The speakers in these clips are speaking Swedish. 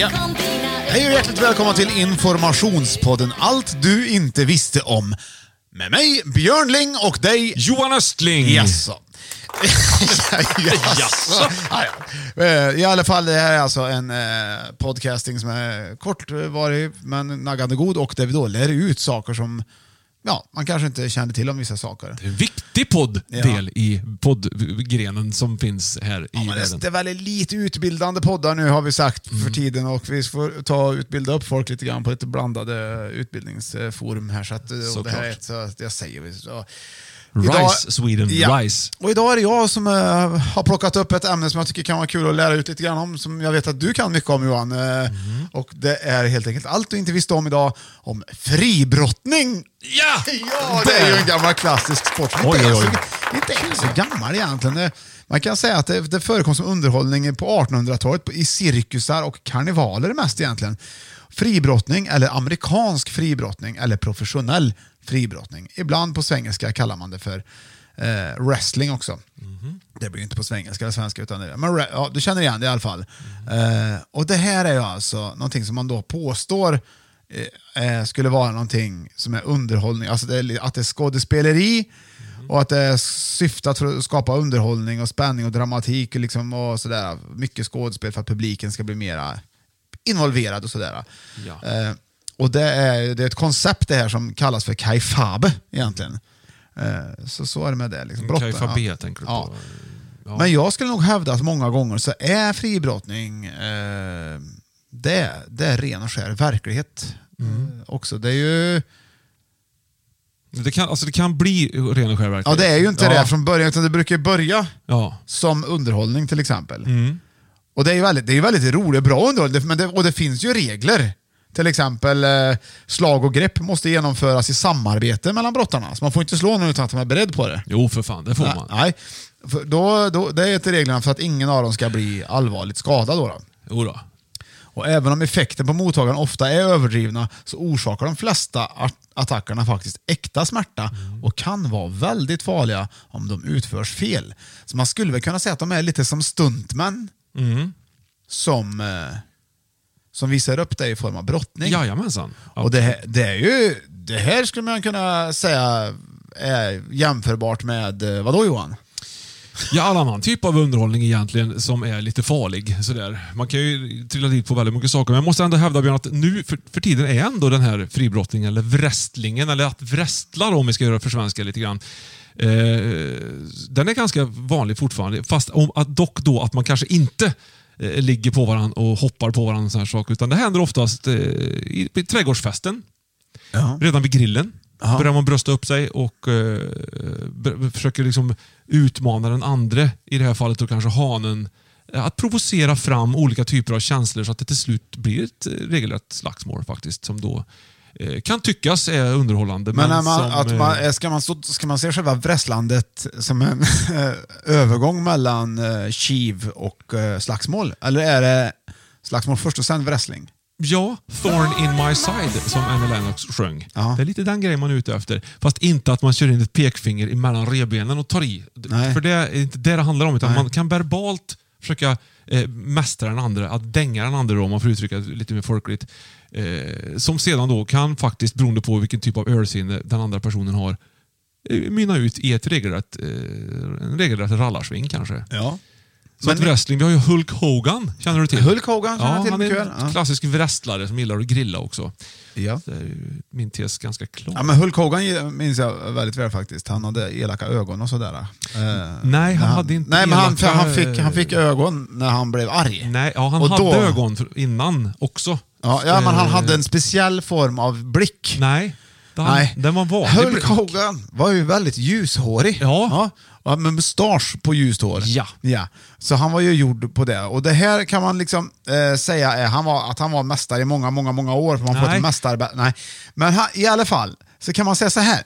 Ja. Hej och hjärtligt välkomna till Informationspodden Allt du inte visste om. Med mig, Björn Ling och dig... Johan Östling! Jaså. Jaså. Ja, ja. Eh, I alla fall, det här är alltså en eh, podcasting som är kortvarig men naggande god och där vi då lär ut saker som ja, man kanske inte kände till om vissa saker. En viktig podddel i poddgrenen som finns här i Ja, det, världen. det är väldigt lite utbildande poddar nu har vi sagt för tiden och vi får ta och utbilda upp folk lite grann på lite blandade utbildningsforum här. Så att, och det här är ett, så det säger vi. Rise, Sweden, rise. Och idag är det jag som eh, har plockat upp ett ämne som jag tycker kan vara kul att lära ut lite grann om, som jag vet att du kan mycket om Johan. Mhm. Och det är helt enkelt allt du inte visste om idag, om fribrottning. Ja! Ja, det är ju en gammal klassisk sport Oj, inte, är oj, oj. så, inte är så gammal egentligen. Man kan säga att det, det förekom som underhållning på 1800-talet på- i cirkusar och karnevaler mest egentligen. Fribrottning, eller amerikansk fribrottning, eller professionell fribrottning. Ibland på svengelska kallar man det för eh, wrestling också. Det blir inte på svengelska eller svenska, utan det, men ja, du känner igen det i alla fall. Eh, och det här är ju alltså någonting som man då påstår eh, eh, skulle vara någonting som är underhållning, alltså det att det är skådespeleri och att det är syftat för att skapa underhållning och spänning och dramatik och, liksom, och sådär. Mycket skådespel för att publiken ska bli mera involverad och sådär. Ja. Eh, och det är, det är ett koncept det här som kallas för kaifabe egentligen. Eh, så, så är det med det. Liksom. Brotten, Kaifabe ja. tänker du Ja. på? Ja. Men jag skulle nog hävda att många gånger så är fribrottning eh, det, det är ren och skär verklighet Mm. eh, också. Det är ju, Det kan, alltså det kan bli ren och skär ja, verklighet. det är ju inte ja. det från början, utan det brukar börja Ja. som underhållning till exempel. Mm. Och det är ju väldigt, det är väldigt roligt och bra underhållning, men det, och det finns ju regler. Till exempel eh, slag och grepp måste genomföras i samarbete mellan brottarna. Så man får inte slå någon utan att de är beredd på det. Jo, för fan. Det får man. Nej, för då, då, det är ett reglerna för att ingen av dem ska bli allvarligt skadad. Då, då. Jo då. Och även om effekten på mottagaren ofta är överdrivna så orsakar de flesta at- attackerna faktiskt äkta smärta och kan vara väldigt farliga om de utförs fel. Så man skulle väl kunna säga att de är lite som stuntmän som, eh, som visar upp det i form av brottning. Jajamensan. Ja. Och det, här- det, är ju, det här skulle man kunna säga är jämförbart med, eh, vadå Johan? Ja, all annan typ av underhållning egentligen som är lite farlig. Sådär. Man kan ju trilla dit på väldigt mycket saker, men jag måste ändå hävda Björn, att nu för, för tiden är ändå den här fribrottningen, eller wrestlingen, eller att wrestla då, om vi ska göra för svenska lite grann. Eh, den är ganska vanlig fortfarande, fast om, att, dock då att man kanske inte eh, ligger på varandra och hoppar på varandra och sådana saker, utan det händer oftast eh, i, i trädgårdsfesten. Redan vid grillen börjar man brösta upp sig och eh, försöker liksom utmana den andre, i det här fallet då kanske hanen, eh, att provocera fram olika typer av känslor så att det till slut blir ett eh, regelrätt slagsmål faktiskt. Som då eh, kan tyckas är underhållande. Men när man, som, att man, eh, ska, man så, ska man se själva wrestlandet som en övergång mellan eh, kiv och eh, slagsmål? Eller är det slagsmål först och sen wrestling? Ja, Thorn in my side som Annie Lennox sjöng. Ja. Det är lite den grejen man är ute efter. Fast inte att man kör in ett pekfinger emellan revbenen och tar i. Nej. För det är inte det det handlar om. Utan Nej. man kan verbalt försöka eh, mästra den andra, att dänga den andra då, om man får uttrycka det lite mer folkligt. Eh, som sedan då kan faktiskt, beroende på vilken typ av ölsinne den andra personen har, eh, mynna ut i ett regelrätt, eh, en regelrätt rallarsving kanske. Ja. Så Men- att wrestling, vi har ju Hulk Hogan, känner du till? Hulk Hogan känner ja, till han är en. Ja. klassisk wrestlare som gillar att grilla också. Ja. Det är min tes ganska klar. Ja, men Hulk Hogan minns jag väldigt väl faktiskt. Han hade elaka ögon och sådär. Eh, Nej, han när hade inte Nej, men han, han, fick, han fick ögon när han blev arg. Nej, ja, han Och hade då- ögon innan också. Ja, ja, men han Eh, hade en speciell form av blick. Nej, den, Nej. den var vanlig. Hulk Hogan var ju väldigt ljushårig. Ja. ja med mustasch på ljust hår. Ja. ja. Så han var ju gjord på det. Och det här kan man liksom eh, säga är han var, att han var mästare i många, många, många år. För man får Nej. ett mästare... Nej. Men han, i alla fall, så kan man säga så här.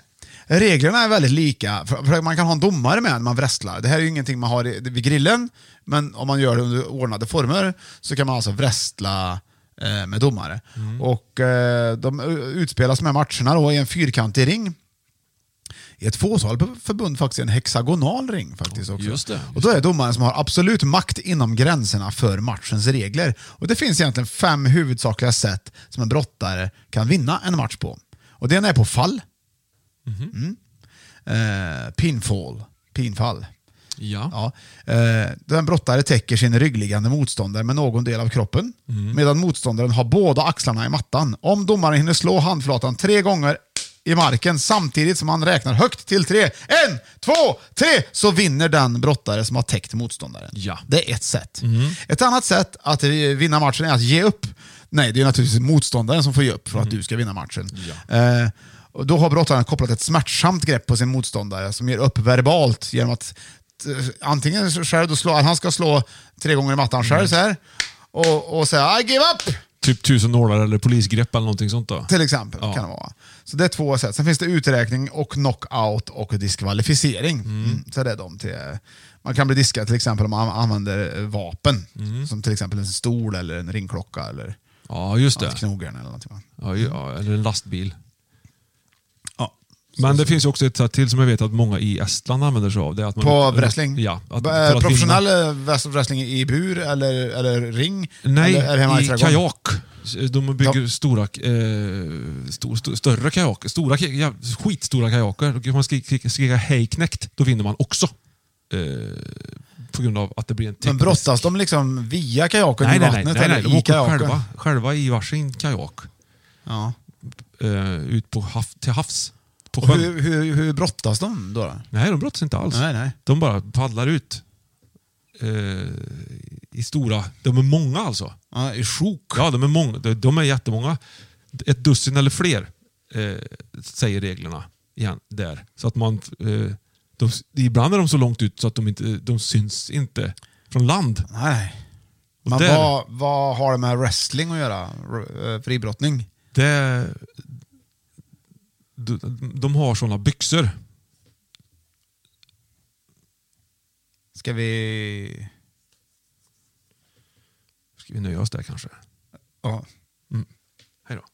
Reglerna är väldigt lika, för, för man kan ha en domare med när man wrestlar. Det här är ju ingenting man har i, vid grillen, men om man gör det under ordnade former så kan man alltså wrestla med domare. Och eh, De eh, utspelas med matcherna då i en fyrkantig ring. I ett fåtal förbund faktiskt en hexagonal ring. faktiskt också. just det, Och Då är det domaren som har absolut makt inom gränserna för matchens regler. Och Det finns egentligen fem huvudsakliga sätt som en brottare kan vinna en match på. Och Det ena är på fall. Mm. Eh, pinfall. Pinfall. Ja. Ja. Eh, då en brottare täcker sin ryggliggande motståndare med någon del av kroppen, medan motståndaren har båda axlarna i mattan. Om domaren hinner slå handflatan tre gånger i marken samtidigt som han räknar högt till tre, en, två, tre, så vinner den brottare som har täckt motståndaren. Ja. Det är ett sätt. Ett annat sätt att eh, vinna matchen är att ge upp. Nej, det är naturligtvis motståndaren som får ge upp för att du ska vinna matchen. Eh, och då har brottaren kopplat ett smärtsamt grepp på sin motståndare som ger upp verbalt genom att eh, antingen själv då slå, han ska slå tre gånger i mattan själv så här och, och säga I give up! Typ tusen nålar eller polisgrepp eller någonting sånt då. Till exempel. Ja. kan det vara. Så det är två sätt. Sen finns det uträkning och knockout och diskvalificering. Mm. Så det är de till, man kan bli diskad till exempel om man använder eh, vapen. Mm. Som till exempel en stol eller en ringklocka eller Ja, just det. knogjärn eller någonting. Ja, ja, eller en lastbil. Men det finns ju också ett sätt till som jag vet att många i Estland använder sig av. Det är att man, På wrestling? Ja. Att, att Professionell vinna- wrest- wrestling i bur eller, eller ring? Nej, eller hemma i trädgården? kajak. De bygger Ja. stora, eh, stor, stor, större kajaker. Stora, ja, skitstora kajaker. Då kan man skrika, hej knäckt, då vinner man också. Eh, på grund av att det blir en Men teknisk... brottas de liksom via kajaken Nej, i nej, nej, vattnet nej, nej. eller De i åker kajaken? själva, själva i varsin kajak. Ja. Eh, ut på hav, till havs. På sjön. hur, hur, hur brottas de då? Nej, de brottas inte alls. Nej, nej. De bara paddlar ut. Eh, I stora... De är många alltså. Ja, I sjok? Ja, de är många. De, de är jättemånga. Ett dussin eller fler, eh, säger reglerna igen där. Så att man... Eh, de, ibland är de så långt ut så att de inte de syns inte från land. Nej. Och Men där- vad, vad har det med wrestling att göra? Eh, Fribrottning? Det, de, har såna byxor. Ska vi... Ska vi nöja oss där kanske? Ja. Hej då.